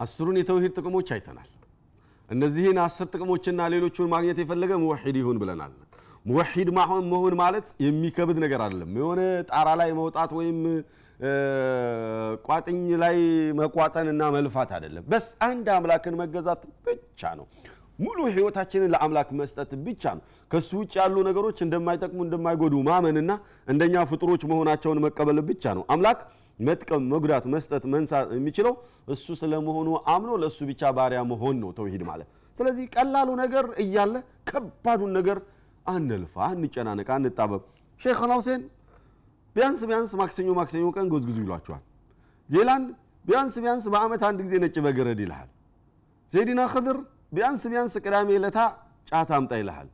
አስሩን የተውሂድ ጥቅሞች አይተናል። እነዚህን አስር ጥቅሞችና ሌሎቹን ማግኘት የፈለገ ሙወሒድ ይሁን ብለናል። ሙወሒድ መሆን ማለት የሚከብድ ነገር አይደለም። የሆነ ጣራ ላይ መውጣት ወይም ቋጥኝ ላይ መቋጠንና መልፋት አይደለም። በስ አንድ አምላክን መገዛት ብቻ ነው። ሙሉ ህይወታችንን ለአምላክ መስጠት ብቻ ነው። ከሱ ውጭ ያሉ ነገሮች እንደማይጠቅሙ እንደማይጎዱ ማመንና እንደኛ ፍጡሮች መሆናቸውን መቀበል ብቻ ነው። አምላክ መጥቀም፣ መጉዳት፣ መስጠት፣ መንሳት የሚችለው እሱ ስለመሆኑ አምኖ ለእሱ ብቻ ባሪያ መሆን ነው ተውሂድ ማለት። ስለዚህ ቀላሉ ነገር እያለ ከባዱን ነገር አንልፋ፣ አንጨናነቅ፣ አንጣበብ። ሼኽና ሁሴን ቢያንስ ቢያንስ ማክሰኞ ማክሰኞ ቀን ጎዝጉዙ ይሏቸዋል። ጄላን ቢያንስ ቢያንስ በአመት አንድ ጊዜ ነጭ በገረድ ይልሃል። ሴዲና ክድር ቢያንስ ቢያንስ ቅዳሜ ለታ ጫት አምጣ ይልሃል።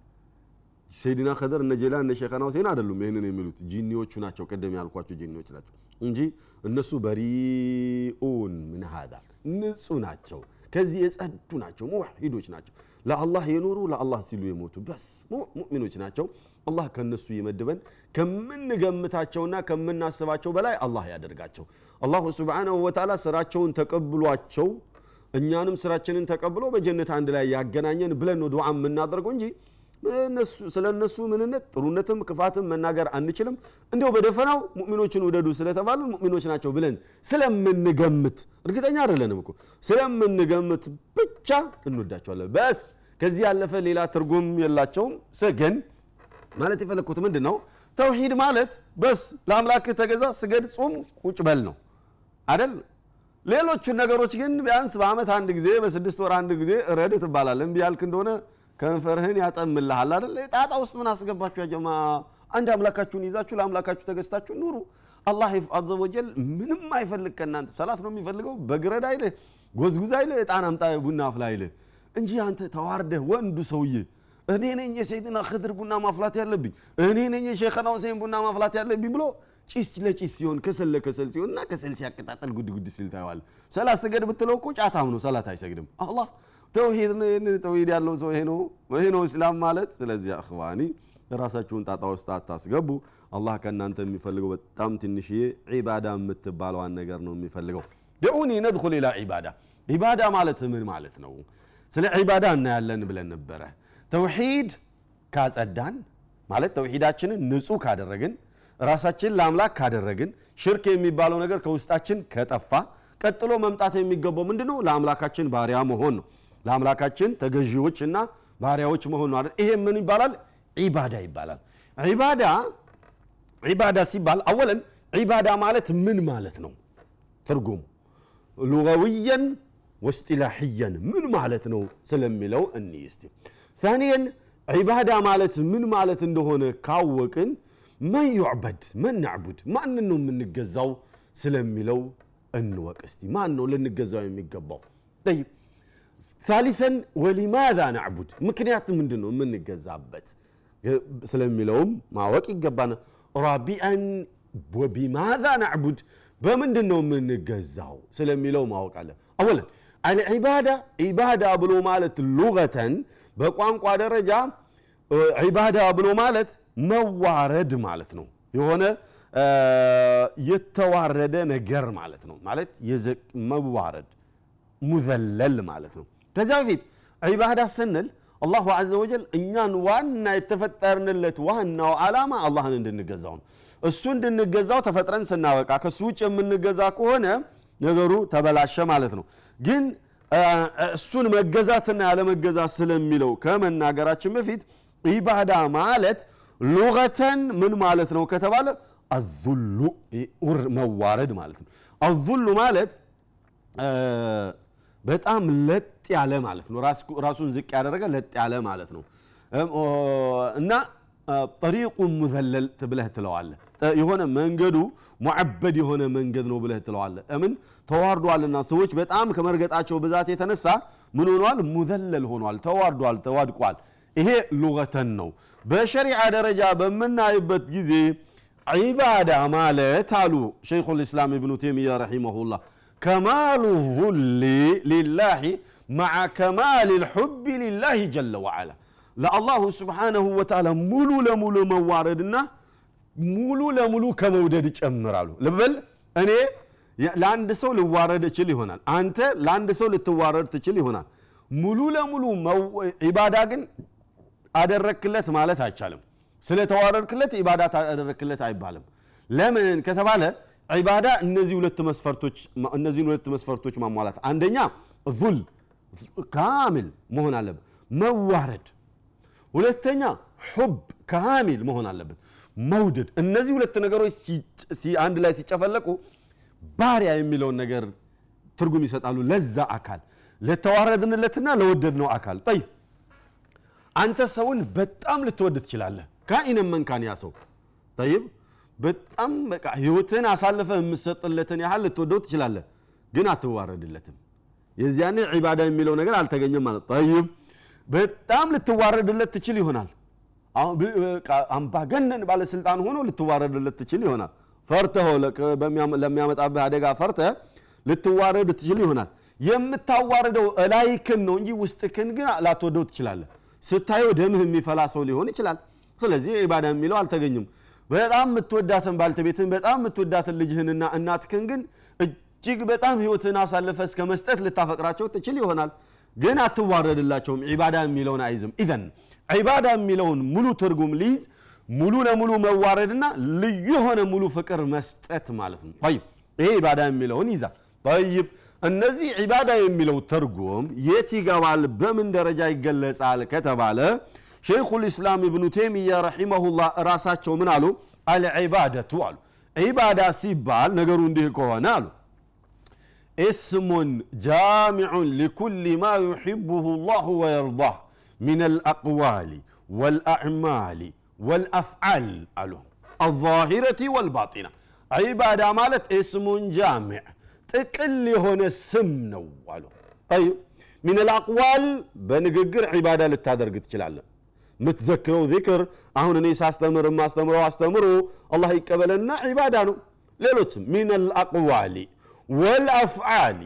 ሰይድና ከድር እነ ጀላ እነ ሼኸና ሁሴን አይደሉም ይህንን የሚሉት ጂኒዎቹ ናቸው። ቀደም ያልኳቸው ጂኒዎች ናቸው እንጂ እነሱ በሪኡን ምን ሀዳ ንጹህ ናቸው፣ ከዚህ የጸዱ ናቸው፣ ሙዋሂዶች ናቸው። ለአላህ የኖሩ ለአላህ ሲሉ የሞቱ በስ ሙእሚኖች ናቸው። አላህ ከነሱ ይመድበን። ከምንገምታቸውና ከምናስባቸው በላይ አላህ ያደርጋቸው። አላሁ ሱብሓነሁ ወተዓላ ስራቸውን ተቀብሏቸው እኛንም ስራችንን ተቀብሎ በጀነት አንድ ላይ ያገናኘን ብለን ነው ዱዓ የምናደርገው እንጂ ስለ እነሱ ምንነት ጥሩነትም ክፋትም መናገር አንችልም። እንዲያው በደፈናው ሙእሚኖችን ውደዱ ስለተባለን ሙእሚኖች ናቸው ብለን ስለምንገምት እርግጠኛ አይደለንም እኮ ስለምንገምት ብቻ እንወዳቸዋለን። በስ ከዚህ ያለፈ ሌላ ትርጉም የላቸውም። ግን ማለት የፈለግኩት ምንድን ነው? ተውሂድ ማለት በስ ለአምላክ ተገዛ፣ ስገድ፣ ጹም፣ ቁጭ በል ነው አደል? ሌሎቹን ነገሮች ግን ቢያንስ በአመት አንድ ጊዜ በስድስት ወር አንድ ጊዜ እረድ ትባላለህ። እምቢ ያልክ እንደሆነ ከንፈርህን ያጠምልሃል አይደል? ጣጣ ውስጥ ምን አስገባችሁ? ያ ጀማ አንድ አምላካችሁን ይዛችሁ ለአምላካችሁ ተገዝታችሁ ኑሩ። አላህ عز وجل ምንም አይፈልግ ከእናንተ ሰላት ነው የሚፈልገው። በግ እረድ አይልህ፣ ጎዝጉዝ አይልህ፣ እጣን አምጣ ቡና አፍላ አይልህ እንጂ አንተ ተዋርደህ ወንዱ ሰውዬ እኔ ነኝ የሰይድና ክድር ቡና ማፍላት ያለብኝ እኔ ነኝ የሼኸና ሁሴን ቡና ማፍላት ያለብኝ ብሎ ጭስ ለጭስ ሲሆን ከሰል ለከሰል ሲሆን እና ከሰል ሲያቀጣጠል ጉድ ጉድ ሲል ታየዋለህ። ሰላት ስገድ ብትለው እኮ ጫታም ነው፣ ሰላት አይሰግድም። አላህ ተውሂድ ተውሂድ ያለው ሰው ይሄ ነው ይሄ ነው እስላም ማለት። ስለዚህ አኽዋኒ ራሳችሁን ጣጣ ውስጥ አታስገቡ። አላህ ከእናንተ የሚፈልገው በጣም ትንሽዬ ዒባዳ የምትባለዋን ነገር ነው የሚፈልገው። ደዑኒ ነድኹል ኢላ ዒባዳ። ዒባዳ ማለት ምን ማለት ነው? ስለ ዒባዳ እናያለን ብለን ነበረ። ተውሂድ ካጸዳን ማለት ተውሂዳችንን ንጹህ ካደረግን ራሳችን ለአምላክ ካደረግን ሽርክ የሚባለው ነገር ከውስጣችን ከጠፋ ቀጥሎ መምጣት የሚገባው ምንድን ነው? ለአምላካችን ባሪያ መሆን ነው። ለአምላካችን ተገዢዎች እና ባሪያዎች መሆን ነው አይደል? ይሄ ምን ይባላል? ዒባዳ ይባላል። ዒባዳ ዒባዳ ሲባል አወለን ዒባዳ ማለት ምን ማለት ነው? ትርጉሙ ሉጋዊየን ወስጢላሕየን ምን ማለት ነው ስለሚለው እንይ እስቲ። ታኒየን ዒባዳ ማለት ምን ማለት እንደሆነ ካወቅን መን ዩዕበድ መን ናዕቡድ ማንን ነው የምንገዛው ስለሚለው እንወቅ እስቲ። ማን ነው ልንገዛው የሚገባው? ጠይብ ታሊተን ወሊማዛ ናዕቡድ ምክንያቱ ምንድን ነው የምንገዛበት ስለሚለውም ማወቅ ይገባናል። ራቢአን ወቢማዛ ናዕቡድ በምንድን ነው የምንገዛው ስለሚለው ማወቅ አለ። አወለን አልዒባዳ ዒባዳ ብሎ ማለት ሉገተን በቋንቋ ደረጃ ዒባዳ ብሎ ማለት መዋረድ ማለት ነው። የሆነ የተዋረደ ነገር ማለት ነው። ማለት መዋረድ ሙዘለል ማለት ነው። ከዚያ በፊት ዒባዳ ስንል አላሁ ዐዘ ወጀል እኛን ዋና የተፈጠርንለት ዋናው ዓላማ አላህን እንድንገዛው ነው። እሱ እንድንገዛው ተፈጥረን ስናበቃ ከእሱ ውጭ የምንገዛ ከሆነ ነገሩ ተበላሸ ማለት ነው። ግን እሱን መገዛትና ያለመገዛት ስለሚለው ከመናገራችን በፊት ዒባዳ ማለት ሉገተን ምን ማለት ነው ከተባለ አዙሉ መዋረድ ማለት ነው። አዙሉ ማለት በጣም ለጥ ያለ ማለት ነው። ራሱን ዝቅ ያደረገ ለጥ ያለ ማለት ነው እና ጠሪቁን ሙዘለል ብለህ ትለዋለህ። የሆነ መንገዱ ሙዓበድ የሆነ መንገድ ነው ብለህ ትለዋለህ። እምን ተዋርዷልና ሰዎች በጣም ከመርገጣቸው ብዛት የተነሳ ምን ሆኗል? ሙዘለል ሆኗል፣ ተዋርዷል፣ ተዋድቋል። ይሄ ሉገተን ነው። በሸሪዓ ደረጃ በምናይበት ጊዜ ዒባዳ ማለት አሉ ሸይኹል ኢስላም ኢብኑ ተይሚያ ረሒመሁላህ ከማሉ ዙሊ ሊላሂ መዓ ከማል ልሑቢ ሊላሂ ጀለ ወዓላ ለአላሁ ስብሓነሁ ወተዓላ ሙሉ ለሙሉ መዋረድና ሙሉ ለሙሉ ከመውደድ ይጨምራሉ። ልበል እኔ ለአንድ ሰው ልዋረድ እችል ይሆናል አንተ ለአንድ ሰው ልትዋረድ ትችል ይሆናል ሙሉ ለሙሉ ዒባዳ ግን አደረክለት ማለት አይቻልም። ስለተዋረድክለት ኢባዳ አደረክለት አይባልም። ለምን ከተባለ ዒባዳ እነዚህ ሁለት መስፈርቶች እነዚህን ሁለት መስፈርቶች ማሟላት አንደኛ ዙል ካሚል መሆን አለበት መዋረድ። ሁለተኛ ሑብ ካሚል መሆን አለበት መውደድ። እነዚህ ሁለት ነገሮች አንድ ላይ ሲጨፈለቁ ባሪያ የሚለውን ነገር ትርጉም ይሰጣሉ። ለዛ አካል ለተዋረድንለትና ለወደድነው አካል። ጠይ አንተ ሰውን በጣም ልትወድ ትችላለህ። ካኢነን መንካን ያ ሰው? ጠይብ። በጣም በቃ ህይወትህን አሳልፈ የምሰጥለትን ያህል ልትወደው ትችላለህ ግን አትዋረድለትም። የዚያኔ ዒባዳ የሚለው ነገር አልተገኘም ማለት ጠይብ። በጣም ልትዋረድለት ትችል ይሆናል። አምባገነን ባለስልጣን ሆኖ ልትዋረድለት ትችል ይሆናል። ፈርተህ ለሚያመጣብህ አደጋ ፈርተህ ልትዋረድ ትችል ይሆናል። የምታዋርደው እላይክን ነው እንጂ ውስጥክን ግን ላትወደው ትችላለህ ስታየው ደምህ የሚፈላ ሰው ሊሆን ይችላል። ስለዚህ ኢባዳ የሚለው አልተገኝም በጣም የምትወዳትን ባልተቤትን በጣም የምትወዳትን ልጅህንና እናትክን ግን እጅግ በጣም ህይወትህን አሳልፈ እስከ መስጠት ልታፈቅራቸው ትችል ይሆናል። ግን አትዋረድላቸውም። ዒባዳ የሚለውን አይዝም። ኢዘን ዒባዳ የሚለውን ሙሉ ትርጉም ሊይዝ ሙሉ ለሙሉ መዋረድና ልዩ የሆነ ሙሉ ፍቅር መስጠት ማለት ነው። ይሄ ዒባዳ የሚለውን ይዛል ይብ እነዚህ ዒባዳ የሚለው ትርጉም የት ይገባል? በምን ደረጃ ይገለጻል? ከተባለ ሸይኹል ኢስላም እብኑ ቴሚያ ረሒመሁላህ ራሳቸው ምን አሉ? አልዒባደቱ አሉ። ዒባዳ ሲባል ነገሩ እንዲህ ከሆነ አሉ። እስሙን ጃሚዑን ሊኩል ማ ዩሕቡሁ ላሁ ወየርዳህ ምን አልአቅዋሊ ወልአዕማሊ ወልአፍዓል አሉ። አዛሂረቲ ወልባጢና። ዒባዳ ማለት እስሙን ጃሚዕ ጥቅል የሆነ ስም ነው አሉ። ይ ሚነል አቅዋል በንግግር ዒባዳ ልታደርግ ትችላለን። ምትዘክረው ዚክር አሁን እኔ ሳስተምር የማስተምረው አስተምሮ አላህ ይቀበለና ዒባዳ ነው። ሌሎችም ሚነል አቅዋሊ ወልአፍዓሊ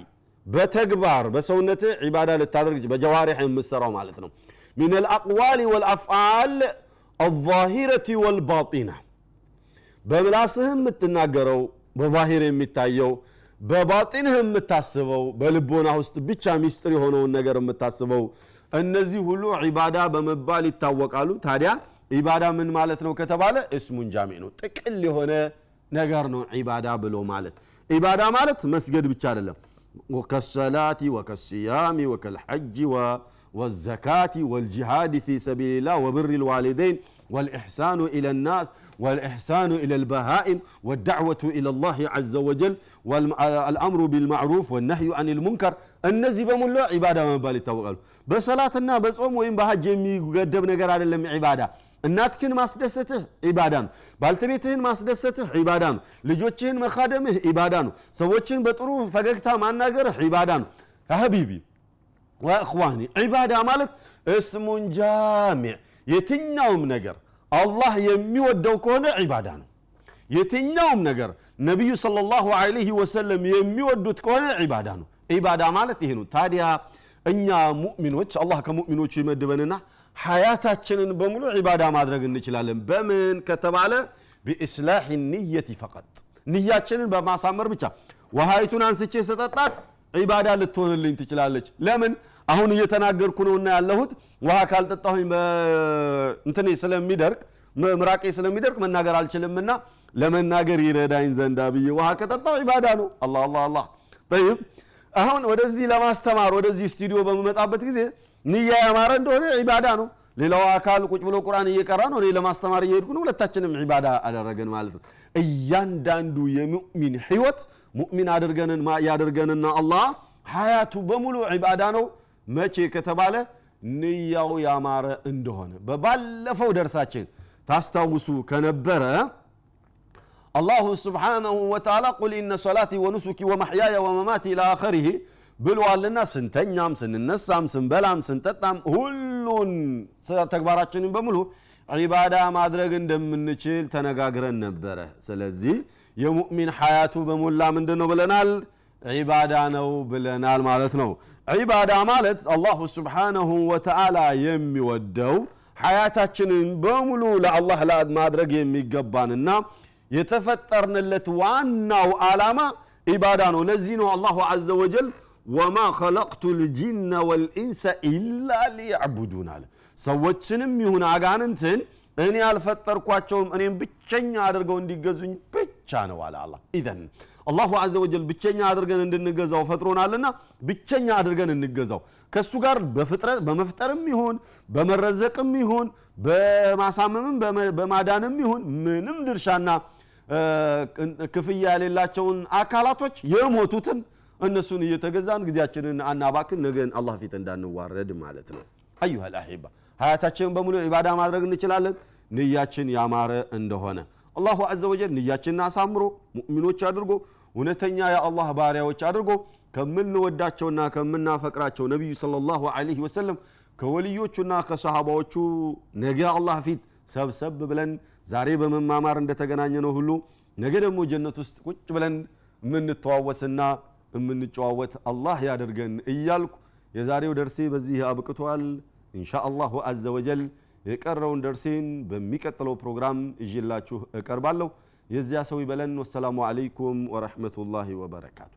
በተግባር በሰውነት ዒባዳ ልታደርግ በጀዋሪሕ የምሰራው ማለት ነው። ሚነል አቅዋሊ ወልአፍዓል አዛሂረቲ ወልባጢና በምላስህ የምትናገረው በዛሂር የሚታየው በባጢንህ የምታስበው በልቦና ውስጥ ብቻ ሚስጥር የሆነውን ነገር የምታስበው እነዚህ ሁሉ ዒባዳ በመባል ይታወቃሉ ታዲያ ዒባዳ ምን ማለት ነው ከተባለ እስሙን ጃሚ ነው ጥቅል የሆነ ነገር ነው ዒባዳ ብሎ ማለት ዒባዳ ማለት መስገድ ብቻ አይደለም كالصلاة وكالصيام وكالحج والزكاة والجهاد في سبيل الله وبر الوالدين والإحسان إلى الناس والإحسان إلى البهائم والدعوة إلى الله عز وجل والأمر بالمعروف والنهي عن المنكر እነዚህ በሙሉ ዒባዳ መባል ይታወቃሉ በሰላትና በጾም ወይም በሀጅ የሚገደብ ነገር አይደለም ዒባዳ እናትክን ማስደሰትህ ዒባዳ ነው ባልተቤትህን ማስደሰትህ ዒባዳ ነው ልጆችህን መካደምህ ዒባዳ ነው ሰዎችን በጥሩ ፈገግታ ማናገርህ ዒባዳ ነው ሀቢቢ ወእኽዋኒ ዒባዳ ማለት እስሙን ጃሚዕ የትኛውም ነገር አላህ የሚወደው ከሆነ ዒባዳ ነው። የትኛውም ነገር ነቢዩ ሰለላሁ ዐለይሂ ወሰለም የሚወዱት ከሆነ ዒባዳ ነው። ዒባዳ ማለት ይሄ ነው። ታዲያ እኛ ሙእሚኖች አላህ ከሙእሚኖቹ ይመድበንና ሐያታችንን በሙሉ ዒባዳ ማድረግ እንችላለን። በምን ከተባለ ቢእስላሕ ንየቲ ፈቀጥ። ንያችንን በማሳመር ብቻ። ውሃይቱን አንስቼ ስጠጣት ዒባዳ ልትሆንልኝ ትችላለች። ለምን አሁን እየተናገርኩ ነውና ያለሁት ውሃ ካልጠጣሁኝ እንትኔ ስለሚደርቅ ምራቄ ስለሚደርቅ መናገር አልችልምና ለመናገር ይረዳኝ ዘንዳ ብዬ ውሃ ከጠጣው ዒባዳ ነው። አላ አላ አላ ጠይብ አሁን ወደዚህ ለማስተማር ወደዚህ ስቱዲዮ በምመጣበት ጊዜ ንያ ያማረ እንደሆነ ዒባዳ ነው። ሌላው አካል ቁጭ ብሎ ቁርአን እየቀራ ነው። እኔ ለማስተማር እየሄድኩ ነው። ሁለታችንም ዒባዳ አደረገን ማለት ነው። እያንዳንዱ የሙእሚን ህይወት ሙእሚን ያደርገንና አላህ ሀያቱ በሙሉ ዒባዳ ነው መቼ ከተባለ ንያው ያማረ እንደሆነ። በባለፈው ደርሳችን ታስታውሱ ከነበረ አላሁ ስብሓናሁ ወተዓላ ቁል ኢነ ሰላቲ ወኑሱኪ ወመሕያየ ወመማቲ ኢላ አኸሪህ ብለዋልና ስንተኛም ስንነሳም ስንበላም ስንጠጣም ሁሉን ተግባራችንን በሙሉ ዒባዳ ማድረግ እንደምንችል ተነጋግረን ነበረ። ስለዚህ የሙእሚን ሐያቱ በሞላ ምንድን ነው ብለናል? ዒባዳ ነው ብለናል ማለት ነው ዒባዳ ማለት አላሁ ስብሓነሁ ወተዓላ የሚወደው ሐያታችንን በሙሉ ለአላህ ማድረግ የሚገባንና የተፈጠርንለት ዋናው ዓላማ ኢባዳ ነው። ለዚህ ነው አላሁ አዘ ወጀል ወማ ኸለቅቱ ልጅነ ወልኢንሰ ኢላ ሊያዕቡዱን አለ። ሰዎችንም ይሁን አጋንንትን እኔ አልፈጠርኳቸውም እኔም ብቸኛ አድርገው እንዲገዙኝ ብቻ ነው አለ አላ ኢዘን አላሁ አዘ ወጀል ብቸኛ አድርገን እንድንገዛው ፈጥሮናልና ብቸኛ አድርገን እንገዛው። ከእሱ ጋር በመፍጠርም ይሁን በመረዘቅም ይሁን በማሳመምም በማዳንም ይሁን ምንም ድርሻና ክፍያ የሌላቸውን አካላቶች የሞቱትን እነሱን እየተገዛን ጊዜያችንን አናባክን ነገን አላህ ፊት እንዳንዋረድ ማለት ነው። አዩሃ ልአሒባ ሀያታችንን በሙሉ ኢባዳ ማድረግ እንችላለን። ንያችን ያማረ እንደሆነ አላሁ አዘ ወጀል ንያችንን አሳምሮ ሙእሚኖች አድርጎ እውነተኛ የአላህ ባሪያዎች አድርጎ ከምንወዳቸውና ከምናፈቅራቸው ነቢዩ ሰለላሁ ዐለይሂ ወሰለም ከወልዮቹና ከሰሃባዎቹ ነገ አላህ ፊት ሰብሰብ ብለን ዛሬ በመማማር እንደተገናኘ ነው ሁሉ ነገ ደግሞ ጀነት ውስጥ ቁጭ ብለን የምንተዋወስና የምንጨዋወት አላህ ያደርገን እያልኩ የዛሬው ደርሴ በዚህ አብቅቷል። ኢንሻ አላሁ አዘ ወጀል የቀረውን ደርሴን በሚቀጥለው ፕሮግራም እዥላችሁ እቀርባለሁ። የዚያ ሰው ይበለን። ወሰላሙ አለይኩም ወረሕመቱላሂ ወበረካቱ